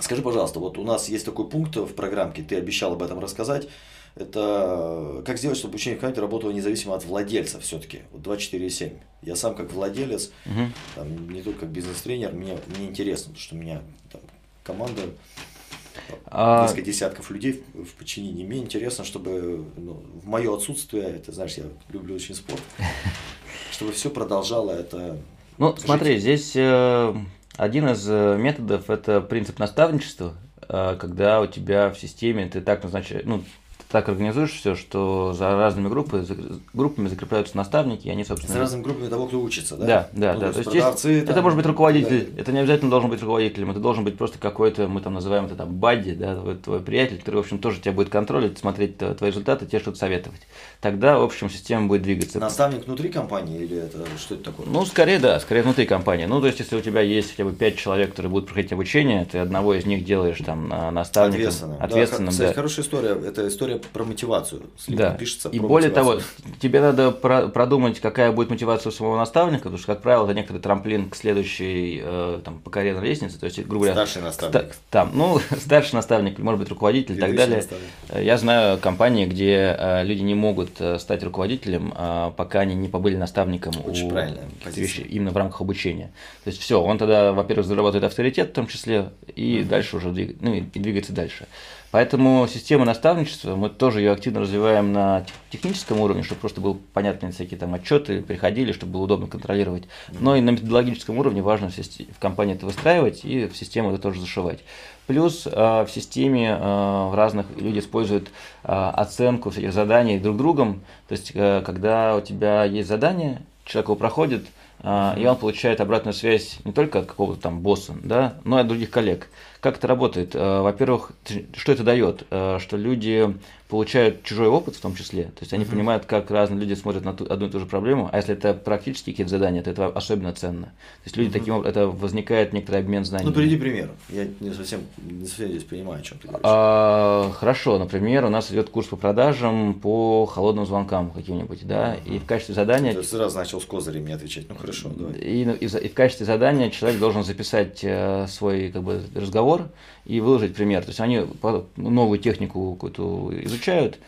Скажи, пожалуйста, вот у нас есть такой пункт в программке, ты обещал об этом рассказать. Это как сделать, чтобы обучение в команде работало независимо от владельца все-таки. Вот 24,7. Я сам как владелец, Мгм. там, не только как бизнес-тренер, мне, мне интересно, потому что у меня там, команда А, несколько десятков людей в, подчинении. Мне интересно, чтобы ну, в мое отсутствие, это знаешь, я люблю очень спорт, чтобы все продолжало это. Ну, жить. смотри, здесь э, один из э, методов это принцип наставничества, э, когда у тебя в системе ты так назначаешь, ну, так организуешь все, что за разными группы, за- группами закрепляются наставники, и они, собственно, разными группами того, кто учится, да? Да, да, Ну, да. то есть есть есть- продавцы, это там, может быть руководитель, далее. это не обязательно должен быть руководителем, это должен быть просто какой-то, мы там называем это там бадди, да, твой, твой приятель, который, в общем, тоже тебя будет контролить, смотреть твои результаты, тебе что-то советовать. Тогда, в общем, система будет двигаться. Наставник внутри компании или это что это такое? Ну, скорее, да, скорее внутри компании. Ну, то есть, если у тебя есть хотя бы пять человек, которые будут проходить обучение, ты одного из них делаешь там на- наставником. Ответственным. Ответственным, да. да. Кстати, хорошая история. Это история про мотивацию. Слегка Да. пишется И более того, мотивацию. тебе надо про- продумать, какая будет мотивация у самого наставника, потому что, как правило, это некоторый трамплин к следующей э, там, по карьерной лестнице. То есть, грубо говоря, Старший наставник. ста- там, ну, старший наставник, может быть, руководитель и так далее. наставник. Я знаю компании, где э, люди не могут э, стать руководителем, э, пока они не побыли наставником Очень у вещей именно в рамках обучения. То есть все, он тогда, во-первых, зарабатывает авторитет в том числе, и дальше уже двиг- ну, и двигается дальше. Поэтому система наставничества, мы тоже ее активно развиваем на тех- техническом уровне, чтобы просто был понятны всякие там отчеты, приходили, чтобы было удобно контролировать. Но и на методологическом уровне важно в, компании это выстраивать и в систему это тоже зашивать. Плюс э, в системе э, в разных люди используют э, оценку всяких заданий друг другом. То есть, когда у тебя есть задание, человек его проходит, и он получает обратную связь не только от какого-то там босса, да, но и от других коллег. Как это работает? Э, Во-первых, что это дает? Э, Что люди получают чужой опыт в том числе. То есть они понимают, как разные люди смотрят на ту- одну и ту же проблему. А если это практические какие-то задания, то это особенно ценно. То есть люди таким образом, это возникает некоторый обмен знаниями. Ну, приведи пример. Я не совсем, не совсем здесь понимаю, о чем ты говоришь. А, хорошо, например, у нас идет курс по продажам по холодным звонкам каким-нибудь, да, и в качестве задания Ты сразу начал с козырей мне отвечать. Ну, хорошо, давай. и, ну, и и в качестве задания человек должен записать э, свой как бы, разговор и выложить пример. То есть они новую технику какую-то изучают,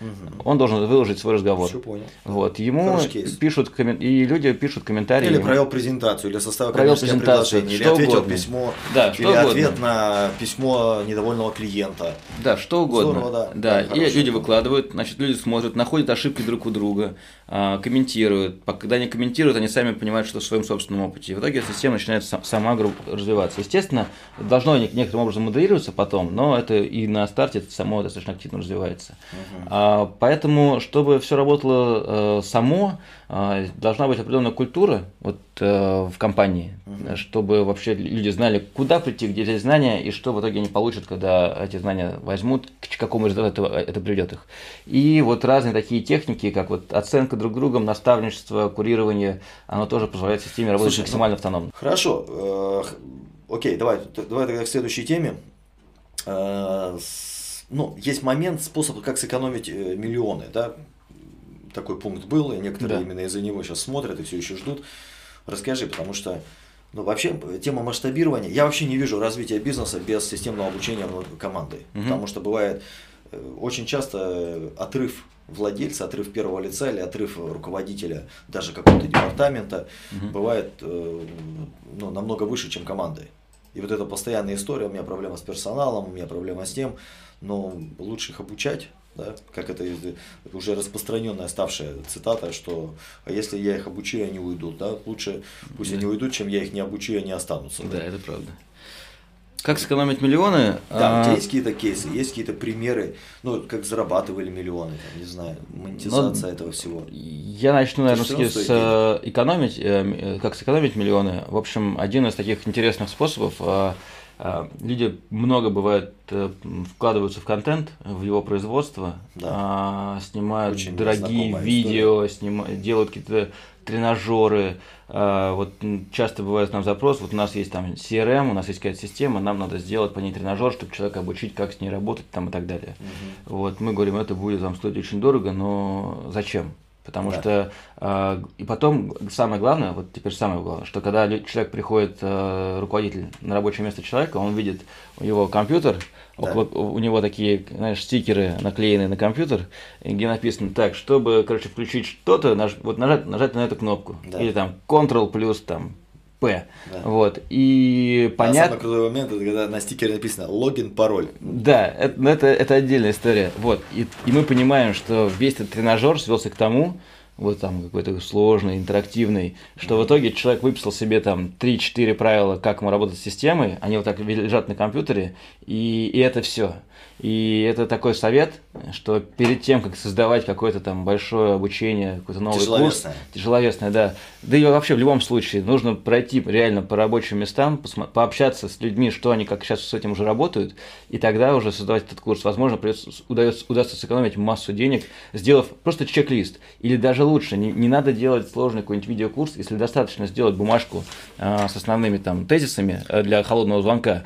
он должен выложить свой разговор. Все понял. Вот, ему пишут, коммен- и люди пишут комментарии. Или провел презентацию, или составил Провел презентацию, или что ответил угодно. письмо, Да, или что угодно. ответ на письмо недовольного клиента. Да, что угодно. Здорово, да. Да, Да, и хорошо. люди выкладывают, значит, люди смотрят, находят ошибки друг у друга, а, комментируют. Когда они комментируют, они сами понимают, что в своем собственном опыте. И в итоге система начинает сам- сама развиваться. Естественно, должно нек- некоторым образом моделироваться потом, но это и на старте это само достаточно активно развивается. А, Поэтому, чтобы все работало э, само, э, должна быть определенная культура вот, э, в компании, чтобы вообще люди знали, куда прийти, где взять знания, и что в итоге они получат, когда эти знания возьмут, к какому результату это, это приведет их. И вот разные такие техники, как вот оценка друг другом, наставничество, курирование, оно тоже позволяет системе работать Слушай, ну, максимально автономно. Хорошо. Окей, давай, давай тогда к следующей теме. Э, Ну, есть момент, способ, как сэкономить э, миллионы, да? Такой пункт был, и некоторые Да. именно из-за него сейчас смотрят и все еще ждут. Расскажи, потому что, ну, вообще, тема масштабирования, я вообще не вижу развития бизнеса без системного обучения команды. Мгм. Потому что бывает э, очень часто отрыв владельца, отрыв первого лица или отрыв руководителя даже какого-то департамента бывает э, ну, намного выше, чем команды. И вот это постоянная история, у меня проблема с персоналом, у меня проблема с тем, но лучше их обучать, да, как это из- уже распространенная ставшая цитата, что а если я их обучу, они уйдут, да, лучше пусть они уйдут, чем я их не обучу, и они останутся. Да, это правда. Как сэкономить миллионы? Да, у А, тебя есть какие-то кейсы, есть какие-то примеры, ну, как зарабатывали миллионы, там, не знаю, монетизация этого всего. Я начну, наверное, с э, экономить, э, э, как сэкономить миллионы. В общем, один из таких интересных способов. э, э, Люди много бывает вкладываются в контент, в его производство, Да. а, снимают Очень дорогие видео, снима- делают какие-то тренажеры. А, Вот часто бывает нам запрос, вот у нас есть там CRM, у нас есть какая-то система, нам надо сделать по ней тренажер, чтобы человека обучить, как с ней работать там и так далее. Вот, мы говорим, это будет вам стоить очень дорого, но зачем? Потому да. что э, и потом самое главное, вот теперь самое главное, что когда человек приходит, э, руководитель на рабочее место человека, он видит у него компьютер, да. около, у него такие, знаешь, стикеры наклеены на компьютер, где написано так, чтобы, короче, включить что-то, наж, вот нажать, нажать на эту кнопку. Да. Или там Ctrl плюс там П. Да. Вот. И понятно. Самый крутой момент это когда на стикере написано логин, пароль. Да, это, это, это отдельная история. Вот. И, и мы понимаем, что весь этот тренажер свелся к тому, вот там какой-то сложный, интерактивный, что в итоге человек выписал себе там 3-4 правила, как ему работать с системой, они вот так лежат на компьютере, и, и это все. И это такой совет, что перед тем, как создавать какое-то там большое обучение, какой-то новый тяжеловесное. курс, тяжеловесное, да, да и вообще в любом случае нужно пройти реально по рабочим местам, пообщаться с людьми, что они как сейчас с этим уже работают, и тогда уже создавать этот курс. Возможно, удается, удастся сэкономить массу денег, сделав просто чек-лист. Или даже лучше, не, не надо делать сложный какой-нибудь видеокурс, если достаточно сделать бумажку э, с основными там тезисами э, для холодного звонка,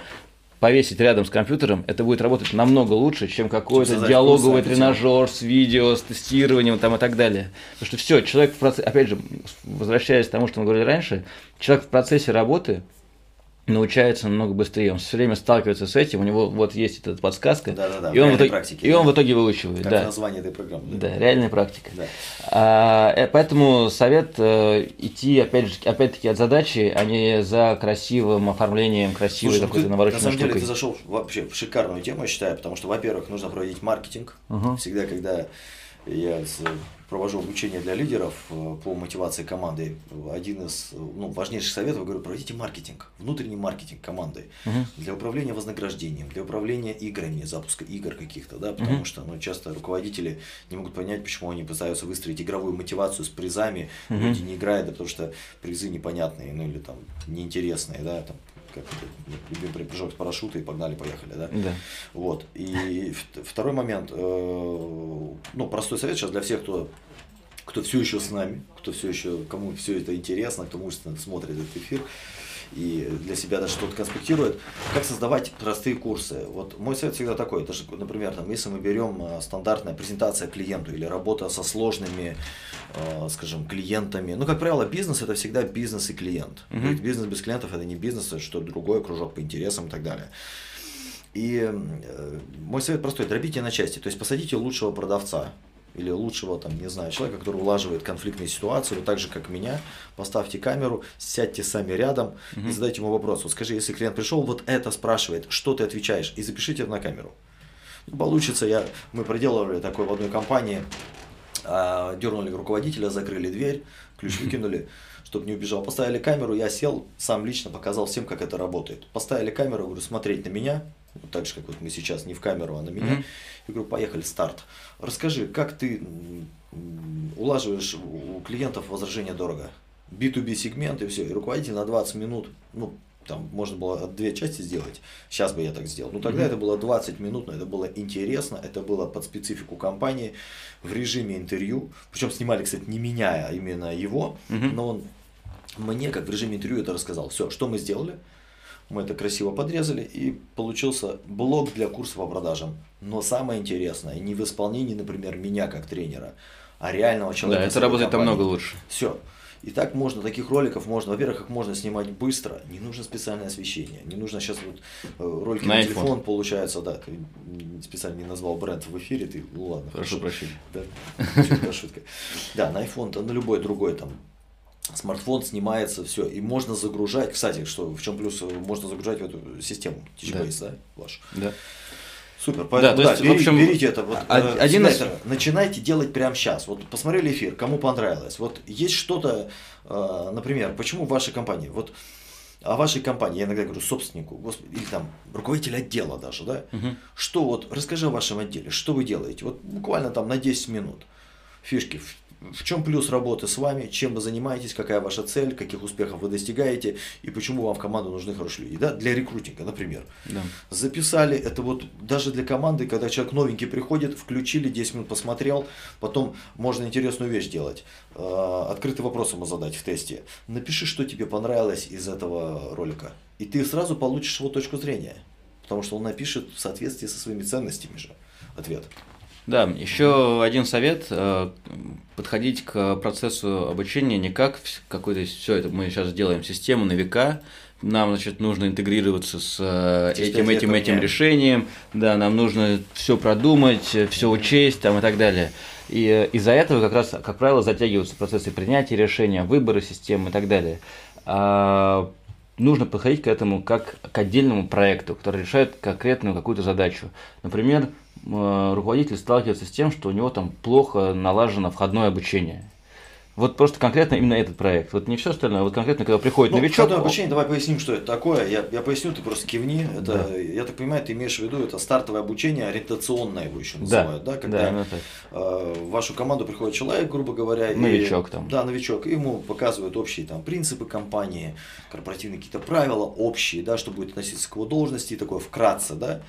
повесить рядом с компьютером, это будет работать намного лучше, чем какой-то диалоговый тренажер с видео, с тестированием там, и так далее. Потому что все, человек в процессе, опять же, возвращаясь к тому, что мы говорили раньше, человек в процессе работы научается намного быстрее. Он все время сталкивается с этим, у него вот есть эта подсказка, да, да, да, и, он в итоге, практике, и он в итоге выучивает. Как да. название этой программы. Да, да реальная практика. Да. А, э, поэтому совет э, идти, опять же, опять-таки от задачи, а не за красивым оформлением, красивой Слушай, какой-то навороченной На самом деле ты зашел вообще в шикарную тему, я считаю, потому что, во-первых, нужно проводить маркетинг. Угу. Всегда, когда я провожу обучение для лидеров э, по мотивации команды. Один из ну, важнейших советов, говорю, проводите маркетинг, внутренний маркетинг команды угу. для управления вознаграждением, для управления играми, запуска игр каких-то, да, потому угу. что ну, часто руководители не могут понять, почему они пытаются выстроить игровую мотивацию с призами, угу. люди не играют, да потому что призы непонятные, ну или там неинтересные, да, там как это, любимый прыжок с парашюта и погнали, поехали, да? Да. Вот. И второй момент, э, ну, простой совет сейчас для всех, кто кто все еще с нами, кто все еще, кому все это интересно, кто мужественно смотрит этот эфир и для себя даже что-то конспектирует, как создавать простые курсы. Вот мой совет всегда такой, даже, например, там, если мы берем э, стандартная презентация клиенту или работа со сложными, э, скажем, клиентами, ну, как правило, бизнес это всегда бизнес и клиент. Mm-hmm. Бизнес без клиентов это не бизнес, это что-то другое, кружок по интересам и так далее. И э, мой совет простой, дробите на части, то есть посадите лучшего продавца, или лучшего, там, не знаю, человека, который улаживает конфликтные ситуации, вот так же, как меня, поставьте камеру, сядьте сами рядом угу. и задайте ему вопрос. Вот скажи, если клиент пришел, вот это спрашивает, что ты отвечаешь, и запишите это на камеру. Получится, я, мы проделывали такое в одной компании, а, дернули руководителя, закрыли дверь, ключ выкинули, чтобы не убежал. Поставили камеру, я сел, сам лично показал всем, как это работает. Поставили камеру, говорю, смотреть на меня, вот так же, как вот мы сейчас, не в камеру, а на меня. Mm-hmm. Я говорю, поехали, старт. Расскажи, как ты улаживаешь у клиентов возражение дорого? B2B сегмент и все. И руководитель на 20 минут, ну, там можно было две части сделать. Сейчас бы я так сделал. Но тогда mm-hmm. это было 20 минут, но это было интересно, это было под специфику компании в режиме интервью. Причем снимали, кстати, не меня, а именно его. Mm-hmm. Но он мне, как в режиме интервью, это рассказал. Все, что мы сделали? Мы это красиво подрезали, и получился блок для курса по продажам. Но самое интересное, не в исполнении, например, меня как тренера, а реального человека. Да, это работает намного лучше. Все. И так можно, таких роликов можно, во-первых, их можно снимать быстро, не нужно специальное освещение, не нужно сейчас вот э, ролики на, на телефон получается, да, ты специально не назвал бренд в эфире, ты, ну ладно. Прошу прощения. Да, шутка. Да, на iPhone, на любой другой там смартфон снимается, все, и можно загружать, кстати, что в чем плюс, можно загружать в эту систему Teachbase, да, да ваш. Да. Супер, поэтому да, то есть, да, бери, в общем, берите это. Вот, э, один из... Начинайте делать прямо сейчас. Вот посмотрели эфир, кому понравилось. Вот есть что-то, э, например, почему в вашей компании, вот о вашей компании, я иногда говорю собственнику, господи, или там руководитель отдела даже, да, угу. что вот, расскажи о вашем отделе, что вы делаете, вот буквально там на 10 минут фишки, в чем плюс работы с вами, чем вы занимаетесь, какая ваша цель, каких успехов вы достигаете и почему вам в команду нужны хорошие люди. Да? Для рекрутинга, например. Да. Записали, это вот даже для команды, когда человек новенький приходит, включили, 10 минут посмотрел, потом можно интересную вещь делать. Э, открытый вопрос ему задать в тесте. Напиши, что тебе понравилось из этого ролика. И ты сразу получишь его точку зрения. Потому что он напишет в соответствии со своими ценностями же ответ. Да, еще один совет э, подходить к процессу обучения не как какой-то все это мы сейчас делаем систему на века, нам, значит, нужно интегрироваться с э, этим, этим, этим решением, да, нам нужно все продумать, все учесть там, и так далее. И э, из-за этого как раз, как правило, затягиваются процессы принятия решения, выбора системы и так далее. А, нужно подходить к этому как к отдельному проекту, который решает конкретную какую-то задачу. Например, руководитель сталкивается с тем, что у него там плохо налажено входное обучение. Вот просто конкретно именно этот проект. Вот не все остальное, вот конкретно, когда приходит ну, новичок. Входное обучение, давай поясним, что это такое. Я, я поясню, ты просто кивни. Это, да. Я так понимаю, ты имеешь в виду, это стартовое обучение, ориентационное его еще называют. Да, да? Когда да, э, в вашу команду приходит человек, грубо говоря. Новичок и, там. Да, новичок. Ему показывают общие там принципы компании, корпоративные какие-то правила общие, да, что будет относиться к его должности, такое вкратце, да.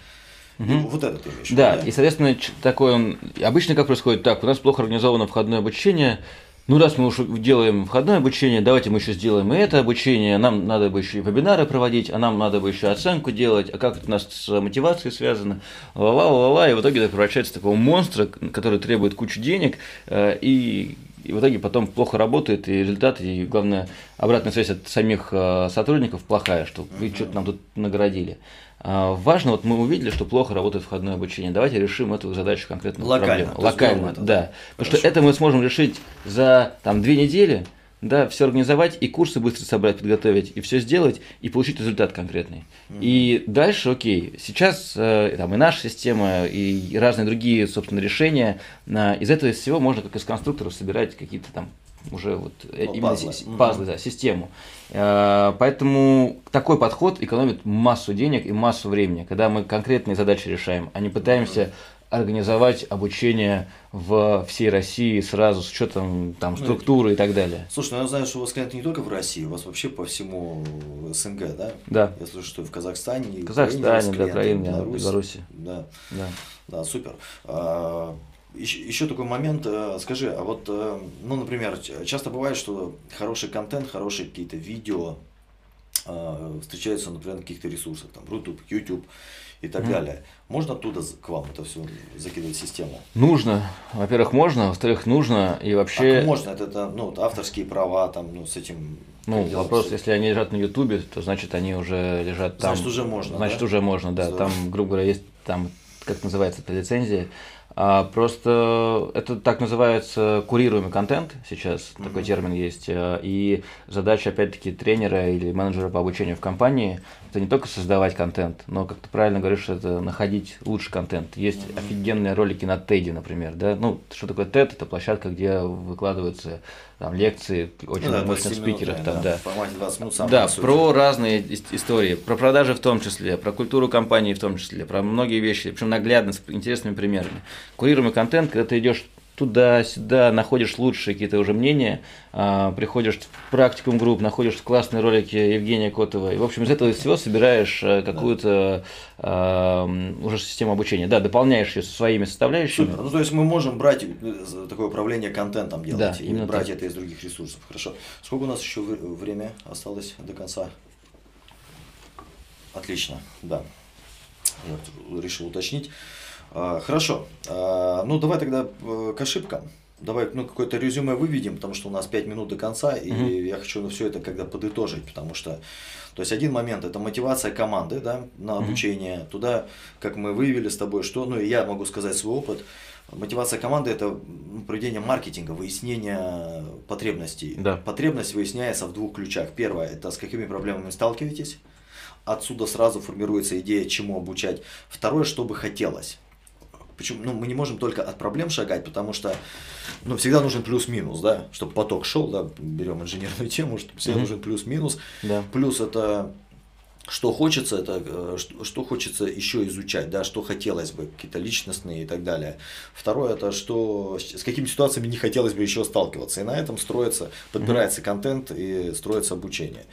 Угу. Вот это ты имеешь да, да, и, соответственно, такой он... Обычно как происходит? Так, у нас плохо организовано входное обучение, ну, раз мы уже делаем входное обучение, давайте мы еще сделаем и это обучение, нам надо бы еще и вебинары проводить, а нам надо бы еще оценку делать, а как это у нас с мотивацией связано, ла-ла-ла-ла, и в итоге это превращается в такого монстра, который требует кучу денег, э, и и в итоге потом плохо работает, и результат, и главное, обратная связь от самих э, сотрудников плохая, что вы что-то нам тут наградили. А, важно, вот мы увидели, что плохо работает входное обучение. Давайте решим эту задачу конкретно. Локально. Проблему. Локально, это, да. Хорошо. Потому что это мы сможем решить за там, две недели, да, все организовать и курсы быстро собрать, подготовить, и все сделать, и получить результат конкретный. Mm-hmm. И дальше, окей, сейчас э, там и наша система, и разные другие, собственно, решения, э, из этого всего можно, как из конструкторов, собирать какие-то там уже вот э, ну, именно пазлы, пазлы да, систему. Э, поэтому такой подход экономит массу денег и массу времени, когда мы конкретные задачи решаем, а не пытаемся организовать обучение в всей России сразу с учетом там, ну, структуры и так далее. Слушай, ну я знаю, что у вас клиенты не только в России, у вас вообще по всему СНГ, да? Да. Я слышу, что в Казахстане, в Казахстане, да, Украине, Беларуси. Беларуси. Да. да. Да, супер. А, еще, еще такой момент, э, скажи, а вот, э, ну, например, часто бывает, что хороший контент, хорошие какие-то видео э, встречаются, например, на каких-то ресурсах, там, YouTube, YouTube и так mm. далее. Можно оттуда к вам это все закидывать в систему? Нужно. Во-первых, можно, во-вторых, нужно и вообще. Как можно? Это, это ну, авторские права, там, ну, с этим. Ну, вопрос, если они лежат на Ютубе, то значит они уже лежат там. Значит, уже можно. Значит, да? уже можно, да. Здорово. Там, грубо говоря, есть там, как называется эта лицензия, а просто это так называется курируемый контент сейчас, mm-hmm. такой термин есть. Э, и задача, опять-таки, тренера или менеджера по обучению в компании это не только создавать контент, но, как ты правильно говоришь, это находить лучший контент. Есть mm-hmm. офигенные ролики на TED, например. Да? Ну, что такое TED? Это площадка, где выкладываются там, лекции очень ну, да, мощных спикеров. Минут, там, да, да. В формате 20 минут сам Да, про разные истории, про продажи в том числе, про культуру компании в том числе, про многие вещи, причем наглядно, с интересными примерами. Курируемый контент, когда ты идешь туда-сюда находишь лучшие какие-то уже мнения, а, приходишь в практикум групп, находишь классные ролики Евгения Котова, и, в общем, из этого всего собираешь э, какую-то да. уже систему обучения. Да, дополняешь ее своими составляющими. Супер. Ну, то есть мы можем брать э, такое управление контентом делать да, и брать так. это из других ресурсов. Хорошо. Сколько у нас еще время осталось до конца? Отлично, да. Я решил уточнить. А, хорошо. А, ну, давай тогда э, к ошибкам. Давай ну, какое-то резюме выведем, потому что у нас 5 минут до конца, и угу. я хочу все это когда подытожить, потому что то есть один момент это мотивация команды да, на обучение. Угу. Туда, как мы выявили с тобой, что, ну и я могу сказать свой опыт, мотивация команды это проведение маркетинга, выяснение потребностей. Да. Потребность выясняется в двух ключах. Первое это с какими проблемами сталкиваетесь. Отсюда сразу формируется идея, чему обучать. Второе, что бы хотелось. Почему? Ну, мы не можем только от проблем шагать, потому что ну, всегда нужен плюс-минус, да, чтобы поток шел, да, берем инженерную тему, что всегда mm-hmm. нужен плюс-минус. Да. Плюс это что хочется, это э, что, что хочется еще изучать, да, что хотелось бы, какие-то личностные и так далее. Второе, это что, с какими ситуациями не хотелось бы еще сталкиваться. И на этом строится, подбирается mm-hmm. контент и строится обучение.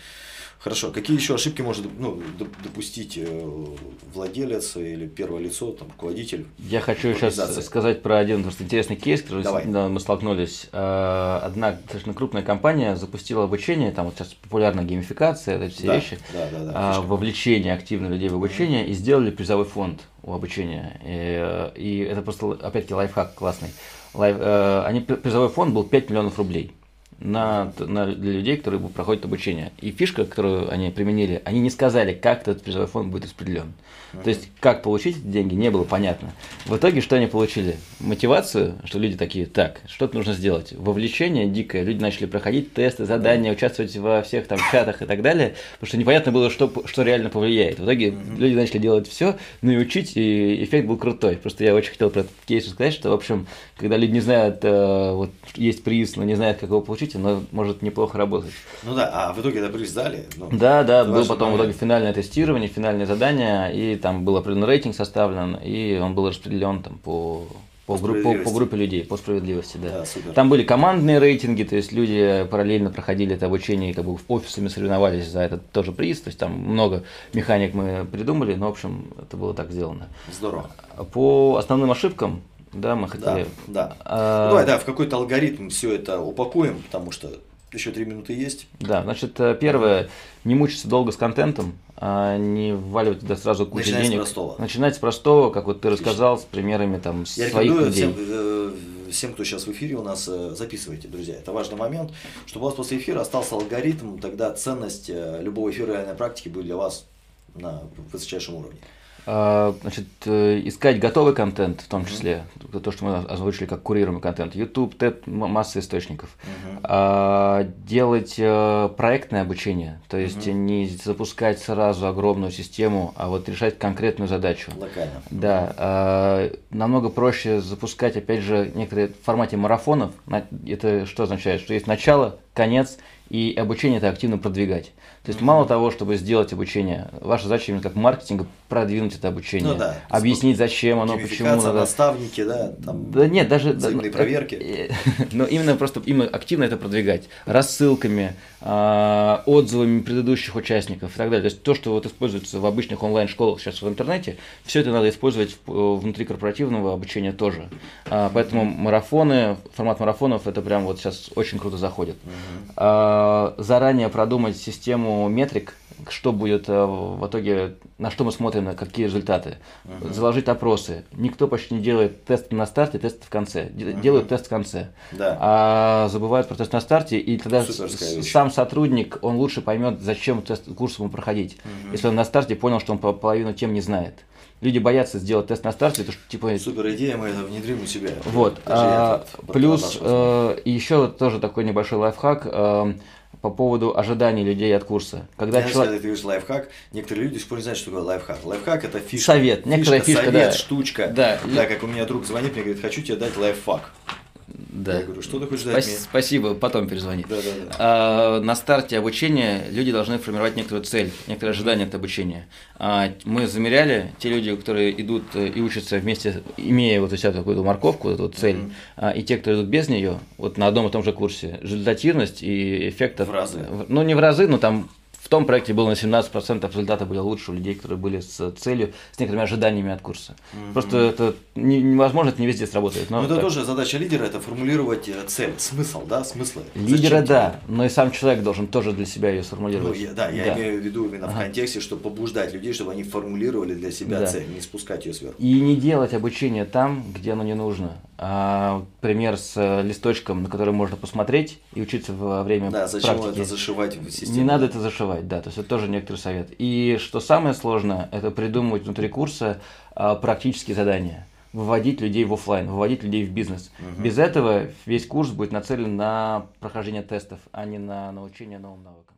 Хорошо. Какие еще ошибки может ну, допустить э, владелец или первое лицо, там, руководитель? Я хочу сейчас сказать про один просто интересный кейс, который Давай. мы столкнулись. Э, одна достаточно крупная компания запустила обучение, там вот сейчас популярна геймификация, эти все да, вещи, да, да, да, а, вовлечение активно людей в обучение, и сделали призовой фонд у обучения. И, и это просто, опять-таки, лайфхак классный. Лайф, э, они, призовой фонд был 5 миллионов рублей на, на, для людей, которые проходят обучение. И фишка, которую они применили, они не сказали, как этот призовой фонд будет распределен. Uh-huh. То есть, как получить эти деньги, не было понятно. В итоге, что они получили? Мотивацию, что люди такие, так, что-то нужно сделать. Вовлечение дикое, люди начали проходить тесты, задания, участвовать во всех там чатах и так далее, потому что непонятно было, что, что реально повлияет. В итоге uh-huh. люди начали делать все, ну и учить, и эффект был крутой. Просто я очень хотел про этот кейс сказать, что, в общем, когда люди не знают, э, вот есть приз, но не знают, как его получить, но может неплохо работать. Ну да, а в итоге это приз дали? Ну, да, да, был потом момент. в итоге финальное тестирование, финальное задание, и там был определенный рейтинг составлен, и он был распределен там по по, по, группе, по, по группе людей, по справедливости, да. да супер. Там были командные рейтинги, то есть люди параллельно проходили это обучение, как бы в офисами соревновались за этот тоже приз, то есть там много механик мы придумали, но в общем это было так сделано. Здорово. По основным ошибкам да, мы хотели. Да, да. А... Ну, давай, да, в какой-то алгоритм все это упакуем, потому что еще три минуты есть. Да, значит, э, первое, не мучиться долго с контентом, а не вваливать туда сразу кучу Начинать денег. С простого. Начинать с простого, как вот ты Отлично. рассказал, с примерами там Я своих людей. Всем, э, всем, кто сейчас в эфире у нас, э, записывайте, друзья. Это важный момент, чтобы у вас после эфира остался алгоритм, тогда ценность любого эфира реальной практики будет для вас на высочайшем уровне. А, значит, э, искать готовый контент, в том числе, mm-hmm. то, что мы озвучили как курируемый контент, YouTube, TED, масса источников. Mm-hmm. Делать э, проектное обучение, то есть mm-hmm. не запускать сразу огромную систему, а вот решать конкретную задачу. Локально. Да. А, намного проще запускать, опять же, некоторые в формате марафонов. Это что означает? Что есть начало, конец и обучение это активно продвигать. То есть mm-hmm. мало того, чтобы сделать обучение, ваша задача именно как маркетинга продвинуть это обучение, ну, да. объяснить, зачем оно, почему надо. наставники, да, там. Да нет, даже взаимные да, проверки. Но именно просто именно активно это продвигать рассылками, а, отзывами предыдущих участников и так далее. То есть то, что вот используется в обычных онлайн-школах сейчас в интернете, все это надо использовать внутри корпоративного обучения тоже. А, поэтому марафоны, формат марафонов это прям вот сейчас очень круто заходит. Mm-hmm. Заранее продумать систему метрик, что будет э, в итоге, на что мы смотрим, на какие результаты. Uh-huh. Заложить опросы. Никто почти не делает тест на старте, тест в конце. Uh-huh. Делают тест в конце. Да. А забывают про тест на старте, и тогда сам сотрудник, он лучше поймет, зачем тест курс ему проходить. Uh-huh. Если он на старте понял, что он половину тем не знает. Люди боятся сделать тест на старте, то что типа. Супер идея, мы это внедрим у себя. Вот. А, плюс э, еще тоже такой небольшой лайфхак. Э, по поводу ожиданий людей от курса. Когда Знаешь, человек... когда ты говоришь лайфхак, некоторые люди не знают, что такое лайфхак. Лайфхак это фишка. Совет, некоторая фишка, совет, да. штучка. Да. да, как у меня друг звонит, мне говорит, хочу тебе дать лайфхак. Да. Я говорю, что ты хочешь дать Спас- мне? Спасибо, потом перезвони. Да, да, да. А, на старте обучения люди должны формировать некоторую цель, некоторые ожидания от обучения. А, мы замеряли те люди, которые идут э, и учатся вместе, имея вот у себя такую морковку, эту цель, mm-hmm. а, и те, кто идут без нее, вот на одном и том же курсе, результативность и эффект. В разы. Ну, не в разы, но там в том проекте было на 17% результаты были лучше у людей, которые были с целью, с некоторыми ожиданиями от курса. Mm-hmm. Просто это невозможно, это не везде сработает. Но, но это так. тоже задача лидера, это формулировать э, цель, смысл, да, смыслы. Лидера, да, но и сам человек должен тоже для себя ее сформулировать. Ну, я, да, я да. имею в виду именно ага. в контексте, чтобы побуждать людей, чтобы они формулировали для себя да. цель, не спускать ее сверху. И не делать обучение там, где оно не нужно. А, пример с э, листочком, на который можно посмотреть и учиться во время да, зачем практики. это зашивать в систему? Не надо это зашивать, да, то есть это тоже некоторый совет. И что самое сложное, это придумывать внутри курса а, практические задания выводить людей в офлайн, выводить людей в бизнес. Угу. Без этого весь курс будет нацелен на прохождение тестов, а не на научение новым навыкам.